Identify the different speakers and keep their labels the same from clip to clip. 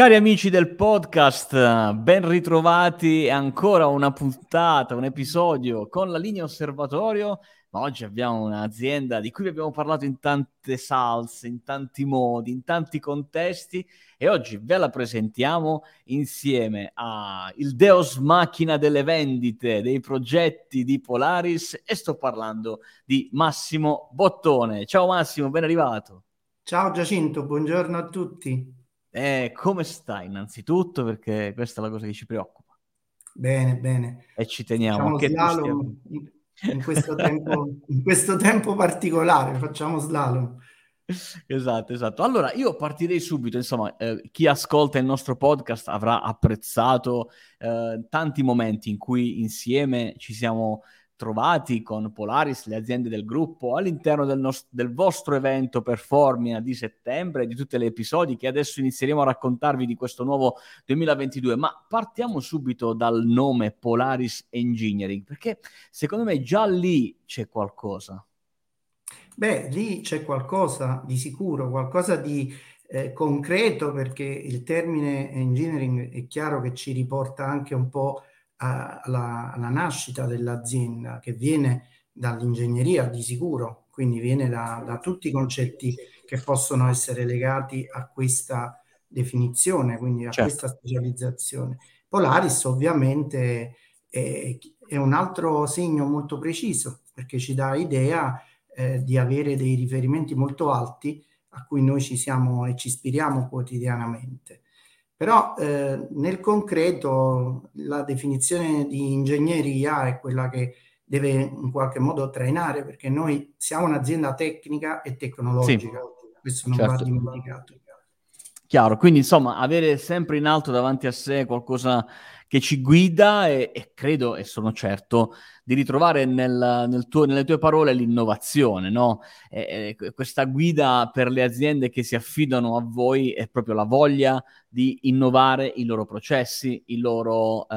Speaker 1: Cari amici del podcast, ben ritrovati ancora una puntata, un episodio con la linea osservatorio. Ma oggi abbiamo un'azienda di cui abbiamo parlato in tante salse, in tanti modi, in tanti contesti e oggi ve la presentiamo insieme a il Deus Macchina delle vendite, dei progetti di Polaris e sto parlando di Massimo Bottone. Ciao Massimo, ben arrivato.
Speaker 2: Ciao Giacinto, buongiorno a tutti.
Speaker 1: Eh, come stai innanzitutto? Perché questa è la cosa che ci preoccupa.
Speaker 2: Bene, bene.
Speaker 1: E ci teniamo.
Speaker 2: Slalom in, in, questo tempo, in questo tempo particolare, facciamo slalom.
Speaker 1: Esatto, esatto. Allora, io partirei subito, insomma, eh, chi ascolta il nostro podcast avrà apprezzato eh, tanti momenti in cui insieme ci siamo trovati con Polaris, le aziende del gruppo, all'interno del, nostro, del vostro evento Performia di settembre, di tutti gli episodi che adesso inizieremo a raccontarvi di questo nuovo 2022. Ma partiamo subito dal nome Polaris Engineering, perché secondo me già lì c'è qualcosa.
Speaker 2: Beh, lì c'è qualcosa di sicuro, qualcosa di eh, concreto, perché il termine engineering è chiaro che ci riporta anche un po' alla, alla nascita dell'azienda che viene dall'ingegneria di sicuro, quindi viene da, da, tutti i concetti che possono essere legati a questa definizione, quindi a certo. questa specializzazione. Polaris ovviamente è, è, un altro segno molto preciso perché ci dà idea eh, di avere dei riferimenti molto alti a cui noi ci siamo e ci ispiriamo quotidianamente. Però eh, nel concreto la definizione di ingegneria è quella che deve in qualche modo trainare perché noi siamo un'azienda tecnica e tecnologica, sì, questo non certo. va dimenticato.
Speaker 1: Chiaro, quindi insomma avere sempre in alto davanti a sé qualcosa che ci guida e, e credo e sono certo di ritrovare nel, nel tuo, nelle tue parole l'innovazione, no? E, e questa guida per le aziende che si affidano a voi è proprio la voglia di innovare i loro processi, i loro...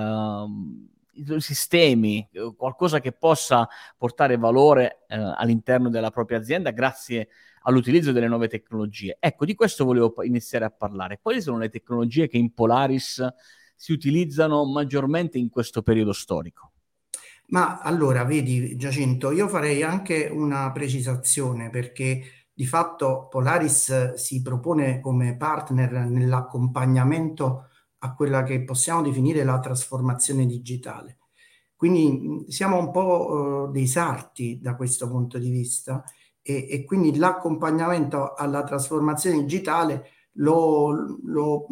Speaker 1: I sistemi, qualcosa che possa portare valore eh, all'interno della propria azienda grazie all'utilizzo delle nuove tecnologie. Ecco, di questo volevo iniziare a parlare. Quali sono le tecnologie che in Polaris si utilizzano maggiormente in questo periodo storico?
Speaker 2: Ma allora, vedi Giacinto, io farei anche una precisazione perché di fatto Polaris si propone come partner nell'accompagnamento a quella che possiamo definire la trasformazione digitale. Quindi siamo un po' eh, dei sarti da questo punto di vista e, e quindi l'accompagnamento alla trasformazione digitale lo, lo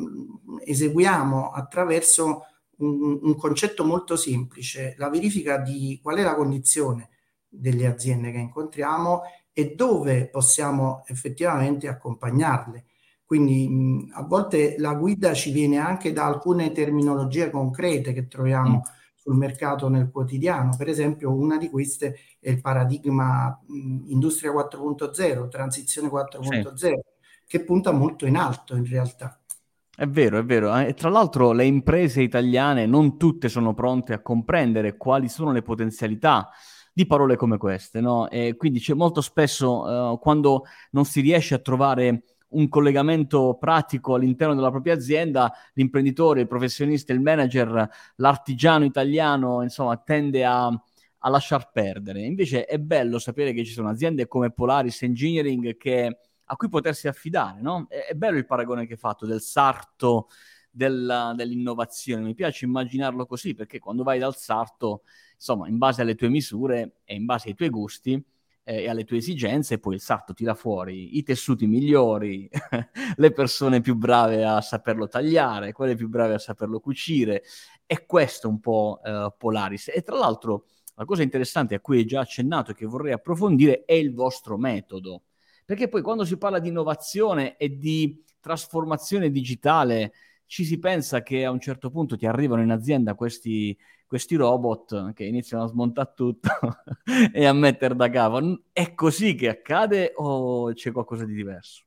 Speaker 2: eseguiamo attraverso un, un, concetto molto semplice, la verifica di qual è la condizione delle aziende che incontriamo e dove possiamo effettivamente accompagnarle. Quindi mh, a volte la guida ci viene anche da alcune terminologie concrete che troviamo mm. sul mercato nel quotidiano. Per esempio, una di queste è il paradigma mh, Industria 4.0, transizione 4.0. Sì che punta molto in alto in realtà.
Speaker 1: È vero, è vero. Eh, e tra l'altro le imprese italiane non tutte sono pronte a comprendere quali sono le potenzialità di parole come queste, no? E quindi c'è molto spesso uh, quando non si riesce a trovare un collegamento pratico all'interno della propria azienda, l'imprenditore, il professionista, il manager, l'artigiano italiano, insomma, tende a, a lasciar perdere. Invece è bello sapere che ci sono aziende come Polaris Engineering che a cui potersi affidare, no? È, è bello il paragone che hai fatto del sarto della, dell'innovazione, mi piace immaginarlo così, perché quando vai dal sarto, insomma, in base alle tue misure e in base ai tuoi gusti, eh, e alle tue esigenze, poi il sarto tira fuori i tessuti migliori, le persone più brave a saperlo tagliare, quelle più brave a saperlo cucire. E questo un po' eh, Polaris. E tra l'altro, la cosa interessante a cui hai già accennato e che vorrei approfondire è il vostro metodo. Perché poi quando si parla di innovazione e di trasformazione digitale, ci si pensa che a un certo punto ti arrivano in azienda questi, questi robot che iniziano a smontare tutto e a mettere da capo. È così che accade o c'è qualcosa di diverso?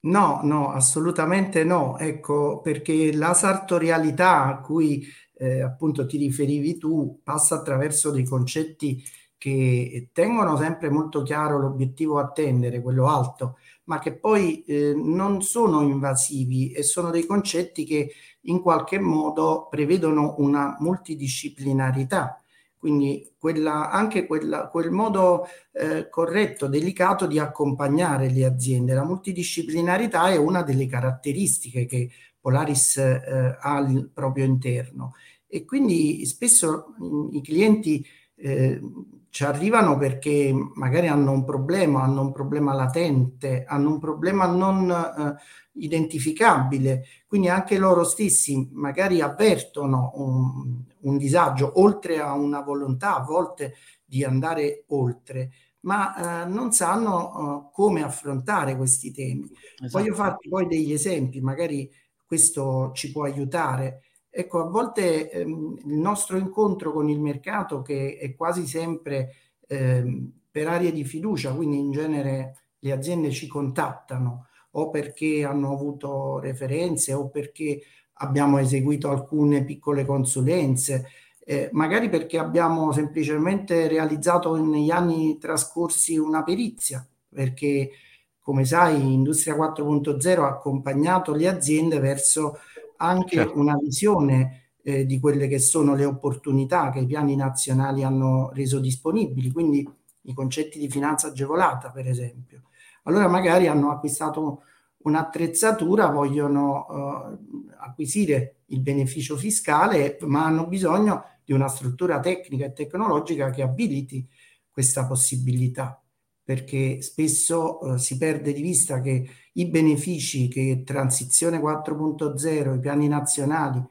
Speaker 2: No, no, assolutamente no. Ecco, perché la sartorialità a cui eh, appunto ti riferivi tu passa attraverso dei concetti che tengono sempre molto chiaro l'obiettivo a attendere, quello alto, ma che poi eh, non sono invasivi e sono dei concetti che in qualche modo prevedono una multidisciplinarità. Quindi quella, anche quella, quel modo eh, corretto, delicato di accompagnare le aziende. La multidisciplinarità è una delle caratteristiche che Polaris eh, ha al proprio interno e quindi spesso i clienti eh, ci arrivano perché magari hanno un problema, hanno un problema latente, hanno un problema non eh, identificabile, quindi anche loro stessi magari avvertono un, un, disagio, oltre a una volontà a volte di andare oltre, ma eh, non sanno uh, come affrontare questi temi. Esatto. Voglio farti poi degli esempi, magari questo ci può aiutare. Ecco, a volte ehm, il nostro incontro con il mercato, che è quasi sempre ehm, per aria di fiducia, quindi in genere le aziende ci contattano o perché hanno avuto referenze o perché abbiamo eseguito alcune piccole consulenze, eh, magari perché abbiamo semplicemente realizzato negli anni trascorsi una perizia, perché come sai Industria 4.0 ha accompagnato le aziende verso anche certo. una visione eh, di quelle che sono le opportunità che i piani nazionali hanno reso disponibili, quindi i concetti di finanza agevolata, per esempio. Allora magari hanno acquistato un'attrezzatura, vogliono uh, acquisire il beneficio fiscale, ma hanno bisogno di una struttura tecnica e tecnologica che abiliti questa possibilità perché spesso uh, si perde di vista che i benefici che Transizione 4.0, i piani nazionali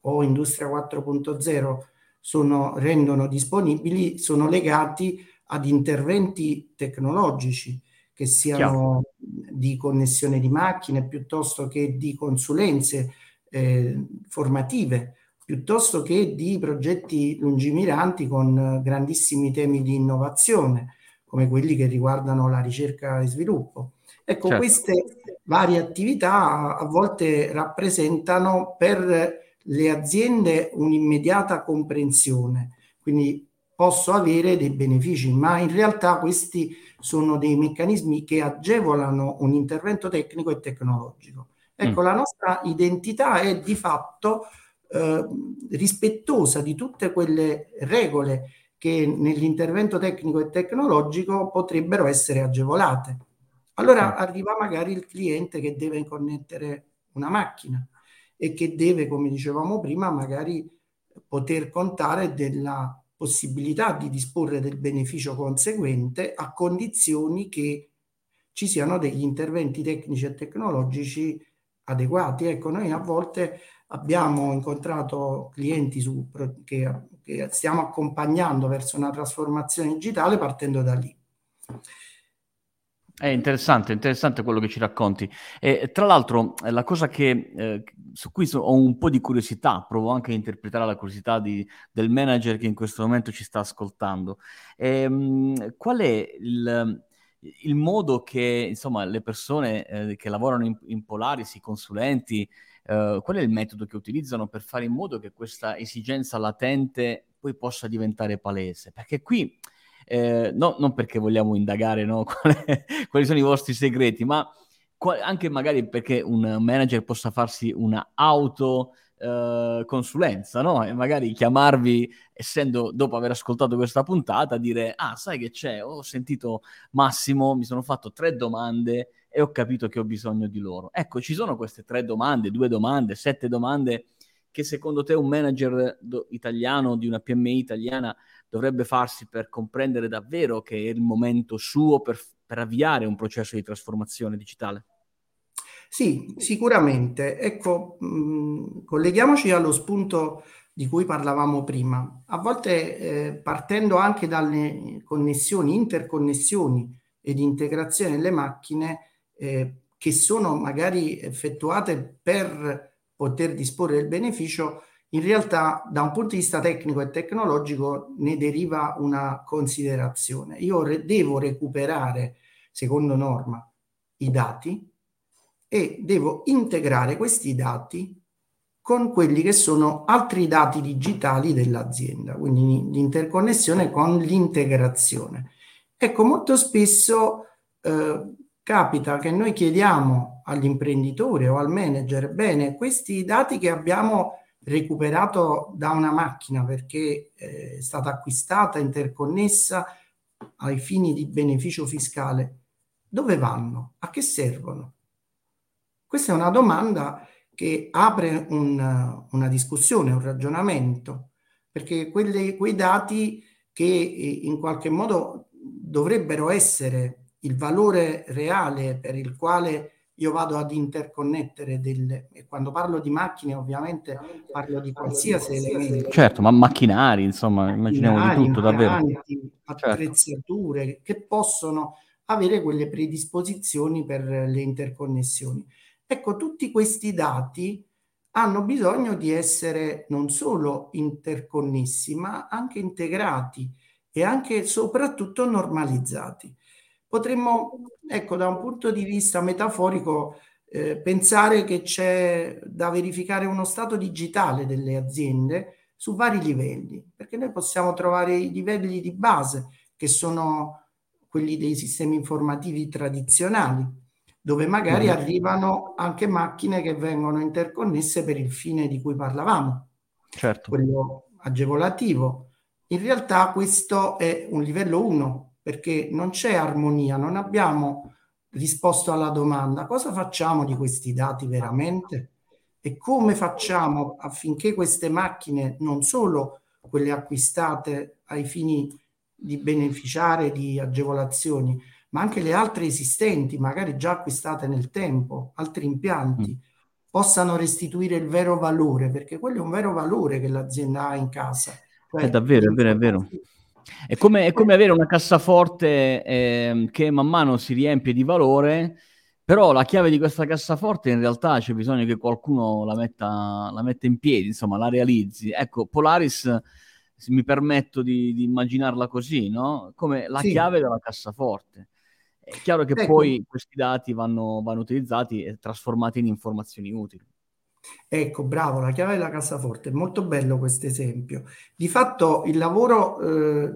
Speaker 2: o Industria 4.0 sono, rendono disponibili sono legati ad interventi tecnologici che siano Chiaro. di connessione di macchine piuttosto che di consulenze eh, formative, piuttosto che di progetti lungimiranti con grandissimi temi di innovazione come quelli che riguardano la ricerca e sviluppo. Ecco, certo. queste varie attività a volte rappresentano per le aziende un'immediata comprensione, quindi posso avere dei benefici, ma in realtà questi sono dei meccanismi che agevolano un intervento tecnico e tecnologico. Ecco, mm. la nostra identità è di fatto eh, rispettosa di tutte quelle regole che nell'intervento tecnico e tecnologico potrebbero essere agevolate. Allora arriva magari il cliente che deve connettere una macchina e che deve, come dicevamo prima, magari poter contare della possibilità di disporre del beneficio conseguente a condizioni che ci siano degli interventi tecnici e tecnologici adeguati. Ecco, noi a volte abbiamo incontrato clienti su, che, che stiamo accompagnando verso una trasformazione digitale partendo da lì.
Speaker 1: È interessante, interessante quello che ci racconti. E, tra l'altro, la cosa che, eh, su cui ho un po' di curiosità, provo anche a interpretare la curiosità di, del manager che in questo momento ci sta ascoltando. E, mh, qual è il, il, modo che, insomma, le persone eh, che lavorano in, in Polaris, i consulenti, eh, qual è il metodo che utilizzano per fare in modo che questa esigenza latente poi possa diventare palese? Perché qui, eh, no, non perché vogliamo indagare no, quali, quali sono i vostri segreti, ma qual- anche magari perché un manager possa farsi una auto Uh, consulenza, no? E magari chiamarvi, essendo dopo aver ascoltato questa puntata, dire: Ah, sai che c'è? Ho sentito Massimo, mi sono fatto tre domande e ho capito che ho bisogno di loro. Ecco, ci sono queste tre domande, due domande, sette domande che secondo te un manager do- italiano di una PMI italiana dovrebbe farsi per comprendere davvero che è il momento suo per, per avviare un processo di trasformazione digitale?
Speaker 2: Sì, sicuramente. Ecco, mh, colleghiamoci allo spunto di cui parlavamo prima. A volte eh, partendo anche dalle connessioni, interconnessioni ed integrazione delle macchine, eh, che sono magari effettuate per poter disporre del beneficio, in realtà da un punto di vista tecnico e tecnologico ne deriva una considerazione. Io re- devo recuperare, secondo norma, i dati e devo integrare questi dati con quelli che sono altri dati digitali dell'azienda, quindi l'interconnessione con l'integrazione. Ecco, molto spesso eh, capita che noi chiediamo all'imprenditore o al manager, bene, questi dati che abbiamo recuperato da una macchina perché eh, è stata acquistata, interconnessa ai fini di beneficio fiscale, dove vanno? A che servono? Questa è una domanda che apre un, una discussione, un ragionamento, perché quelli, quei dati che eh, in qualche modo dovrebbero essere il valore reale per il quale io vado ad interconnettere delle, e quando parlo di macchine ovviamente parlo di qualsiasi elemento.
Speaker 1: Certo, ma macchinari, insomma, immaginiamo di tutto, davvero.
Speaker 2: Certo. Attrezzature certo. che possono avere quelle predisposizioni per le interconnessioni. Ecco, tutti questi dati hanno bisogno di essere non solo interconnessi, ma anche integrati e anche e soprattutto normalizzati. Potremmo, ecco, da un punto di vista metaforico, eh, pensare che c'è da verificare uno stato digitale delle aziende su vari livelli, perché noi possiamo trovare i livelli di base, che sono quelli dei sistemi informativi tradizionali, dove magari mm-hmm. arrivano anche macchine che vengono interconnesse per il fine di cui parlavamo,
Speaker 1: certo.
Speaker 2: quello agevolativo. In realtà questo è un livello 1, perché non c'è armonia, non abbiamo risposto alla domanda cosa facciamo di questi dati veramente e come facciamo affinché queste macchine, non solo quelle acquistate ai fini di beneficiare di agevolazioni, ma anche le altre esistenti, magari già acquistate nel tempo, altri impianti, mm. possano restituire il vero valore, perché quello è un vero valore che l'azienda ha in casa.
Speaker 1: Cioè, è davvero, è vero, è vero. È come, è come avere una cassaforte eh, che man mano si riempie di valore, però la chiave di questa cassaforte in realtà c'è bisogno che qualcuno la metta, la metta in piedi, insomma, la realizzi. Ecco, Polaris, mi permetto di, di immaginarla così, no? Come la sì. chiave della cassaforte. È chiaro che ecco. poi questi dati vanno, vanno utilizzati e trasformati in informazioni utili.
Speaker 2: Ecco, bravo, la chiave della cassaforte, è molto bello questo esempio. Di fatto il lavoro eh,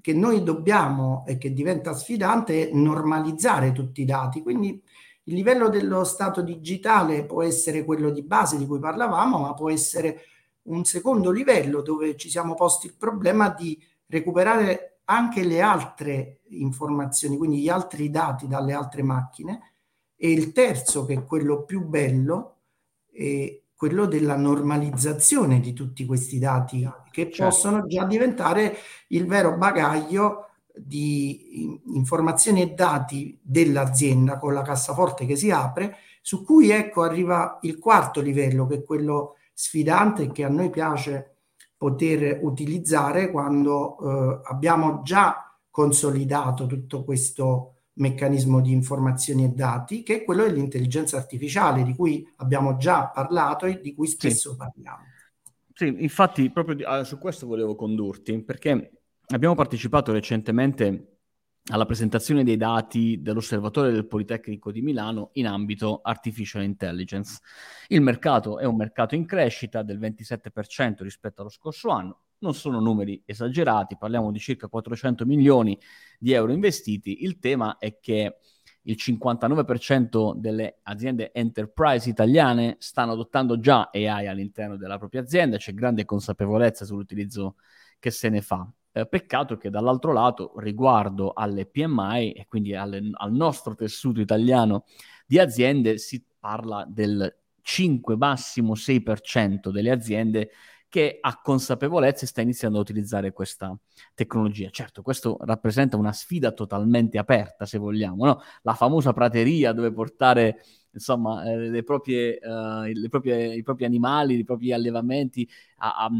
Speaker 2: che noi dobbiamo e che diventa sfidante è normalizzare tutti i dati, quindi il livello dello stato digitale può essere quello di base di cui parlavamo, ma può essere un secondo livello dove ci siamo posti il problema di recuperare anche le altre informazioni, quindi gli altri dati dalle altre macchine, e il terzo, che è quello più bello, eh, quello della normalizzazione di tutti questi dati che certo. possono già diventare il vero bagaglio di informazioni e dati dell'azienda con la cassaforte che si apre, su cui ecco arriva il quarto livello, che è quello sfidante che a noi piace poter utilizzare quando eh, abbiamo già consolidato tutto questo meccanismo di informazioni e dati, che è quello dell'intelligenza artificiale, di cui abbiamo già parlato e di cui spesso sì. parliamo.
Speaker 1: Sì, infatti proprio di, ah, su questo volevo condurti, perché abbiamo partecipato recentemente alla presentazione dei dati dell'Osservatorio del Politecnico di Milano in ambito artificial intelligence. Il mercato è un mercato in crescita del 27% rispetto allo scorso anno, non sono numeri esagerati, parliamo di circa 400 milioni di euro investiti. Il tema è che il 59% delle aziende enterprise italiane stanno adottando già AI all'interno della propria azienda, c'è grande consapevolezza sull'utilizzo che se ne fa. Eh, peccato che dall'altro lato, riguardo alle PMI e quindi alle, al nostro tessuto italiano di aziende, si parla del 5, massimo 6% delle aziende che ha consapevolezza e sta iniziando a utilizzare questa tecnologia. Certo, questo rappresenta una sfida totalmente aperta, se vogliamo, no? la famosa prateria dove portare insomma, eh, proprie, uh, le proprie, i propri animali, i propri allevamenti a, a,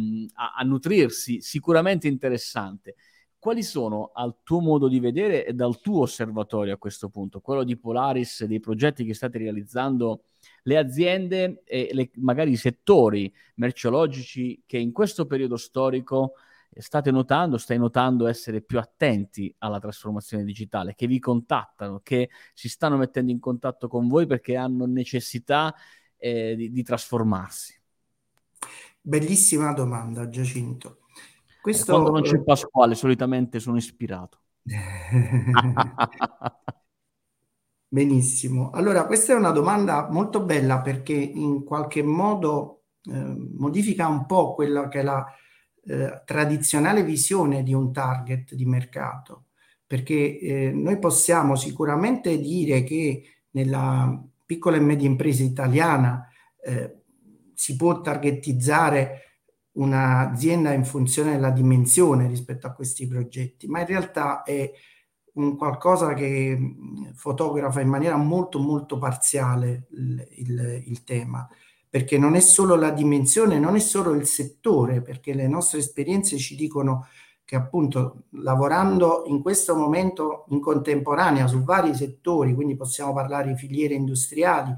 Speaker 1: a nutrirsi, sicuramente interessante quali sono, al tuo modo di vedere e dal tuo osservatorio a questo punto, quello di Polaris, dei progetti che state realizzando, le aziende e le, magari i settori merceologici che in questo periodo storico state notando, stai notando essere più attenti alla trasformazione digitale, che vi contattano, che si stanno mettendo in contatto con voi perché hanno necessità eh, di, di trasformarsi?
Speaker 2: Bellissima domanda, Giacinto.
Speaker 1: Questo... Quando non c'è Pasquale, solitamente sono ispirato.
Speaker 2: Benissimo. Allora, questa è una domanda molto bella perché in qualche modo eh, modifica un po' quella che è la eh, tradizionale visione di un target di mercato, perché eh, noi possiamo sicuramente dire che nella piccola e media impresa italiana eh, si può targetizzare un'azienda in funzione della dimensione rispetto a questi progetti, ma in realtà è un qualcosa che fotografa in maniera molto molto parziale il, il, il, tema, perché non è solo la dimensione, non è solo il settore, perché le nostre esperienze ci dicono che appunto lavorando in questo momento in contemporanea su vari settori, quindi possiamo parlare di filiere industriali,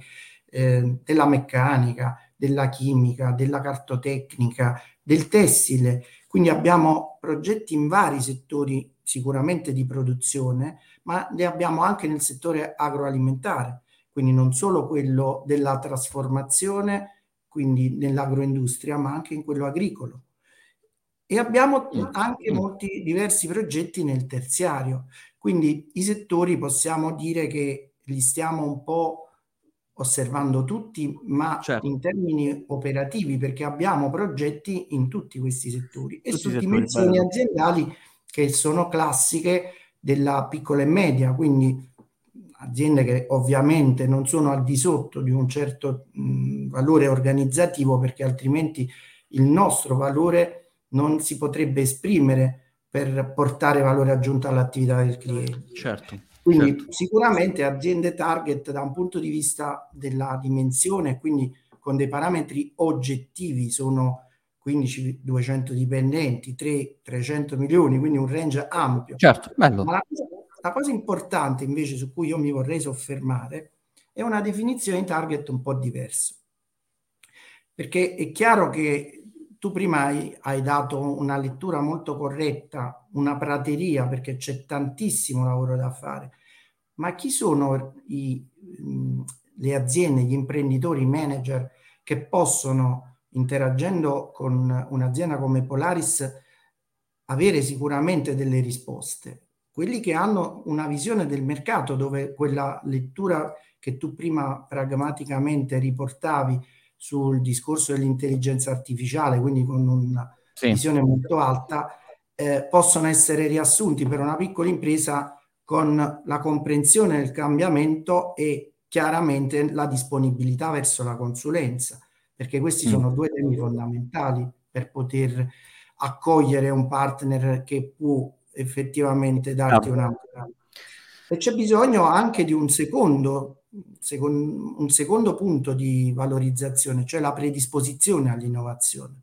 Speaker 2: eh, della meccanica, della chimica, della cartotecnica, del tessile, quindi abbiamo progetti in vari settori sicuramente di produzione, ma li abbiamo anche nel settore agroalimentare, quindi non solo quello della trasformazione, quindi nell'agroindustria, ma anche in quello agricolo. E abbiamo mm. anche mm. molti diversi progetti nel terziario, quindi i settori possiamo dire che li stiamo un po' osservando tutti, ma certo. in termini operativi, perché abbiamo progetti in tutti questi settori e tutti su dimensioni bello. aziendali che sono classiche della piccola e media, quindi aziende che ovviamente non sono al di sotto di un certo mh, valore organizzativo, perché altrimenti il nostro valore non si potrebbe esprimere per portare valore aggiunto all'attività del cliente.
Speaker 1: Certo.
Speaker 2: Quindi certo. sicuramente aziende target da un punto di vista della dimensione, quindi con dei parametri oggettivi sono 15-200 dipendenti, 300 milioni, quindi un range ampio.
Speaker 1: Certo, bello.
Speaker 2: Ma la cosa, la cosa importante invece su cui io mi vorrei soffermare è una definizione di target un po' diversa. Perché è chiaro che tu prima hai, hai, dato una lettura molto corretta, una prateria, perché c'è tantissimo lavoro da fare, ma chi sono i, le aziende, gli imprenditori, i manager che possono, interagendo con un'azienda come Polaris, avere sicuramente delle risposte? Quelli che hanno una visione del mercato dove quella lettura che tu prima pragmaticamente riportavi sul discorso dell'intelligenza artificiale, quindi con una sì. visione molto alta, eh, possono essere riassunti per una piccola impresa con la comprensione del cambiamento e chiaramente la disponibilità verso la consulenza, perché questi mm. sono due temi fondamentali per poter accogliere un partner che può effettivamente darti una e c'è bisogno anche di un secondo secondo, un secondo punto di valorizzazione, cioè la predisposizione all'innovazione.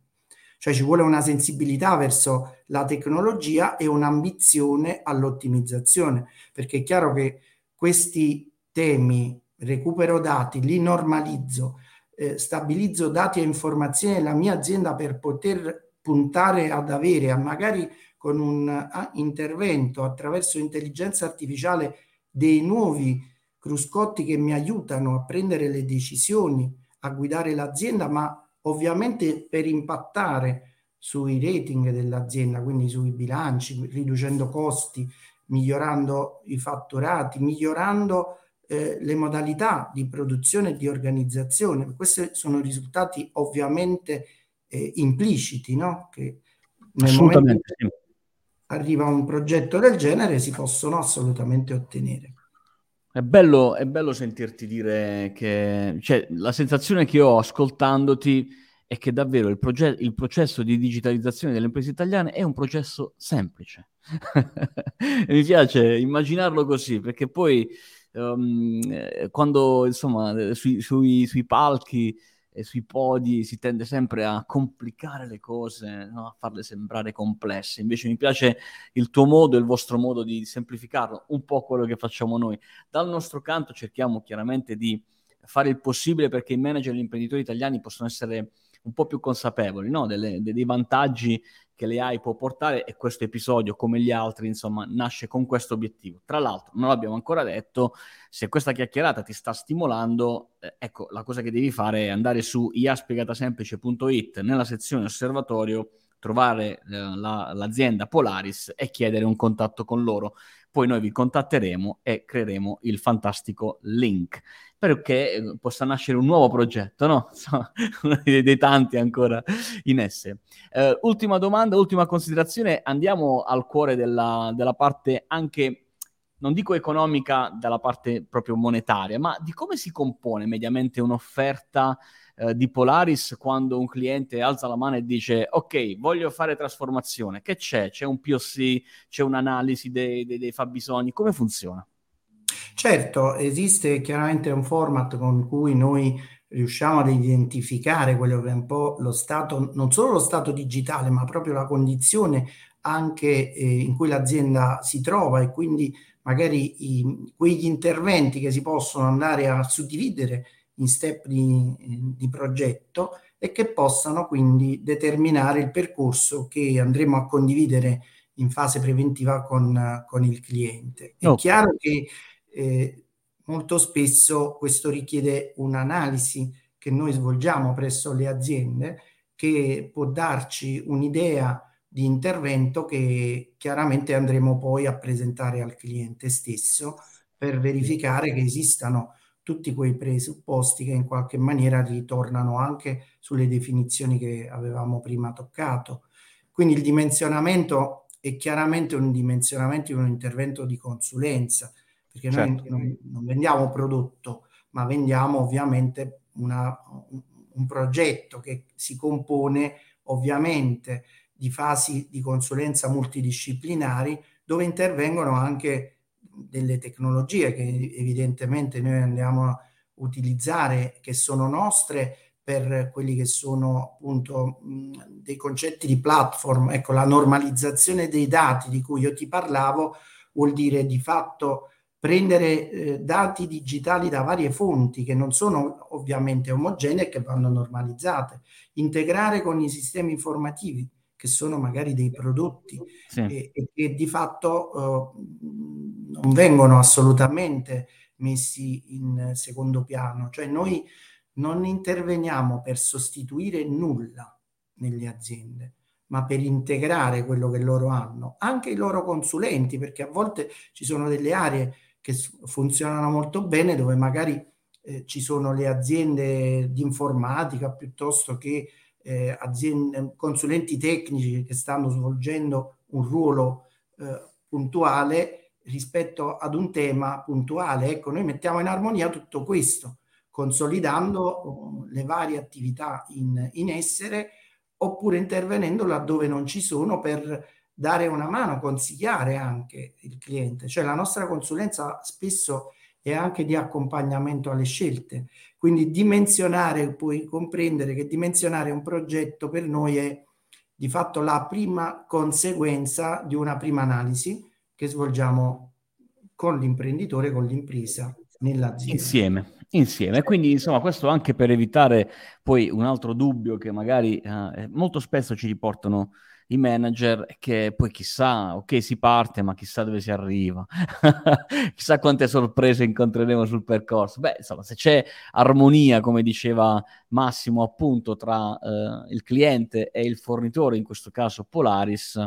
Speaker 2: Cioè ci vuole una sensibilità verso la tecnologia e un'ambizione all'ottimizzazione, perché è chiaro che questi temi, recupero dati, li normalizzo, eh, stabilizzo dati e informazioni della mia azienda per poter puntare ad avere, a magari con un intervento attraverso intelligenza artificiale, dei nuovi cruscotti che mi aiutano a prendere le decisioni, a guidare l'azienda, ma ovviamente per impattare sui rating dell'azienda, quindi sui bilanci, riducendo costi, migliorando i fatturati, migliorando eh, le modalità di produzione e di organizzazione. Questi sono risultati ovviamente eh, impliciti, no? che nel momento che arriva un progetto del genere si possono assolutamente ottenere.
Speaker 1: È bello, è bello sentirti dire che, cioè, la sensazione che ho ascoltandoti è che davvero il, proge- il processo di digitalizzazione delle imprese italiane è un processo semplice. mi piace immaginarlo così, perché poi um, quando insomma sui, sui, sui palchi e sui podi si tende sempre a complicare le cose, no? a farle sembrare complesse. Invece mi piace il tuo modo, il vostro modo di semplificarlo, un po' quello che facciamo noi. Dal nostro canto cerchiamo chiaramente di fare il possibile perché i manager e gli imprenditori italiani possono essere un po' più consapevoli no? Delle, dei vantaggi che l'AI può portare e questo episodio, come gli altri, insomma, nasce con questo obiettivo. Tra l'altro, non l'abbiamo ancora detto, se questa chiacchierata ti sta stimolando, eh, ecco, la cosa che devi fare è andare su iaspiegatasemplice.it nella sezione osservatorio trovare eh, la, l'azienda Polaris e chiedere un contatto con loro. Poi noi vi contatteremo e creeremo il fantastico link perché eh, possa nascere un nuovo progetto, no? uno dei, tanti ancora in esse. Uh, ultima domanda, ultima considerazione, andiamo al cuore della, della parte anche non dico economica dalla parte proprio monetaria, ma di come si compone mediamente un'offerta eh, di Polaris quando un cliente alza la mano e dice ok, voglio fare trasformazione, che c'è? C'è un POC, c'è un'analisi dei, dei, dei fabbisogni, come funziona?
Speaker 2: Certo, esiste chiaramente un format con cui noi riusciamo ad identificare quello che è un po' lo stato, non solo lo stato digitale, ma proprio la condizione anche eh, in cui l'azienda si trova e quindi magari i, quegli interventi che si possono andare a suddividere in step di, di, progetto e che possano quindi determinare il percorso che andremo a condividere in fase preventiva con, con il cliente. È oh. chiaro che eh, molto spesso questo richiede un'analisi che noi svolgiamo presso le aziende che può darci un'idea di intervento che chiaramente andremo poi a presentare al cliente stesso per verificare che esistano tutti quei presupposti che in qualche maniera ritornano anche sulle definizioni che avevamo prima toccato. Quindi il dimensionamento è chiaramente un dimensionamento di un intervento di consulenza, perché certo. noi non, vendiamo prodotto, ma vendiamo ovviamente una, un, un progetto che si compone ovviamente di fasi di consulenza multidisciplinari dove intervengono anche delle tecnologie che evidentemente noi andiamo a utilizzare, che sono nostre per quelli che sono appunto mh, dei concetti di platform. Ecco, la normalizzazione dei dati di cui io ti parlavo vuol dire di fatto prendere eh, dati digitali da varie fonti che non sono ovviamente omogenee e che vanno normalizzate, integrare con i sistemi informativi che sono magari dei prodotti sì. e, e, che di fatto uh, non vengono assolutamente messi in secondo piano. Cioè noi non interveniamo per sostituire nulla nelle aziende, ma per integrare quello che loro hanno, anche i loro consulenti, perché a volte ci sono delle aree che funzionano molto bene dove magari eh, ci sono le aziende di informatica piuttosto che eh, aziende, consulenti tecnici che stanno svolgendo un ruolo eh, puntuale rispetto ad un tema puntuale. Ecco, noi mettiamo in armonia tutto questo, consolidando oh, le varie attività in, in essere oppure intervenendo laddove non ci sono per dare una mano, consigliare anche il cliente. Cioè la nostra consulenza spesso è anche di accompagnamento alle scelte. Quindi dimensionare, puoi comprendere che dimensionare un progetto per noi è di fatto la prima conseguenza di una prima analisi che svolgiamo con l'imprenditore, con l'impresa nell'azienda.
Speaker 1: Insieme, insieme. Quindi, insomma, questo anche per evitare poi un altro dubbio che magari eh, molto spesso ci riportano i manager che poi chissà, ok si parte, ma chissà dove si arriva, chissà quante sorprese incontreremo sul percorso. Beh, insomma, se c'è armonia, come diceva Massimo, appunto, tra eh, il cliente e il fornitore, in questo caso Polaris,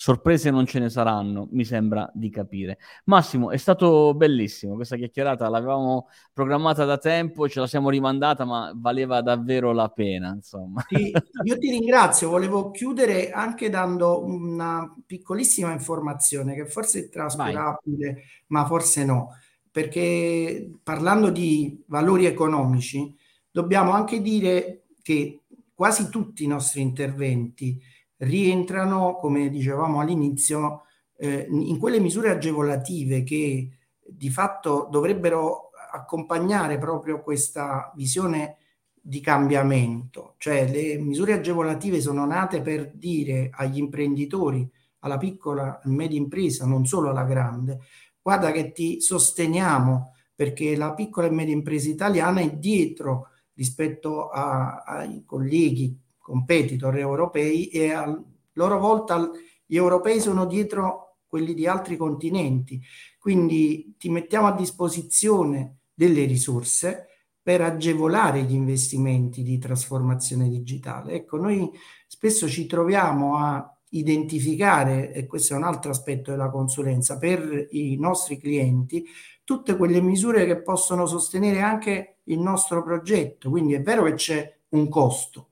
Speaker 1: sorprese non ce ne saranno, mi sembra di capire. Massimo, è stato bellissimo questa chiacchierata, l'avevamo programmata da tempo, ce la siamo rimandata, ma valeva davvero la pena, insomma.
Speaker 2: Sì, io ti ringrazio, volevo chiudere anche dando una piccolissima informazione che forse è trascurabile, Vai. ma forse no, perché parlando di valori economici, dobbiamo anche dire che quasi tutti i nostri interventi rientrano, come dicevamo all'inizio, eh, in quelle misure agevolative che di fatto dovrebbero accompagnare proprio questa visione di cambiamento. Cioè le misure agevolative sono nate per dire agli imprenditori, alla piccola e media impresa, non solo alla grande, guarda che ti sosteniamo perché la piccola e media impresa italiana è dietro rispetto a, ai colleghi competitor europei e a loro volta gli europei sono dietro quelli di altri continenti. Quindi ti mettiamo a disposizione delle risorse per agevolare gli investimenti di trasformazione digitale. Ecco, noi spesso ci troviamo a identificare, e questo è un altro aspetto della consulenza, per i nostri clienti, tutte quelle misure che possono sostenere anche il nostro progetto. Quindi è vero che c'è un costo,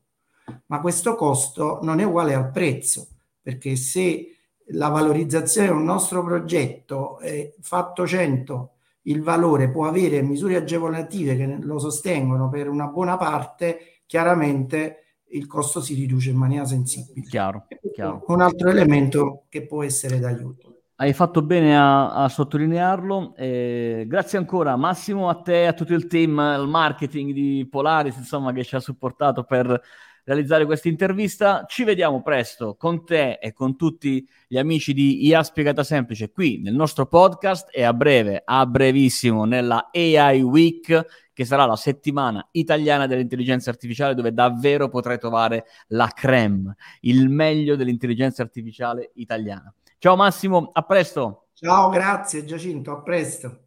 Speaker 2: ma questo costo non è uguale al prezzo, perché se la valorizzazione di un nostro progetto è fatto 100 il valore può avere misure agevolative che lo sostengono per una buona parte, chiaramente il costo si riduce in maniera sensibile.
Speaker 1: Chiaro, chiaro.
Speaker 2: Un altro elemento che può essere d'aiuto.
Speaker 1: Hai fatto bene a, a sottolinearlo. Eh, grazie ancora Massimo, a te, a tutto il team, il marketing di Polaris, insomma, che ci ha supportato per realizzare questa intervista. Ci vediamo presto con te e con tutti gli amici di IA Spiegata Semplice qui nel nostro podcast e a breve, a brevissimo, nella AI Week che sarà la settimana italiana dell'intelligenza artificiale dove davvero potrai trovare la creme, il meglio dell'intelligenza artificiale italiana. Ciao Massimo, a presto.
Speaker 2: Ciao, grazie Giacinto, a presto.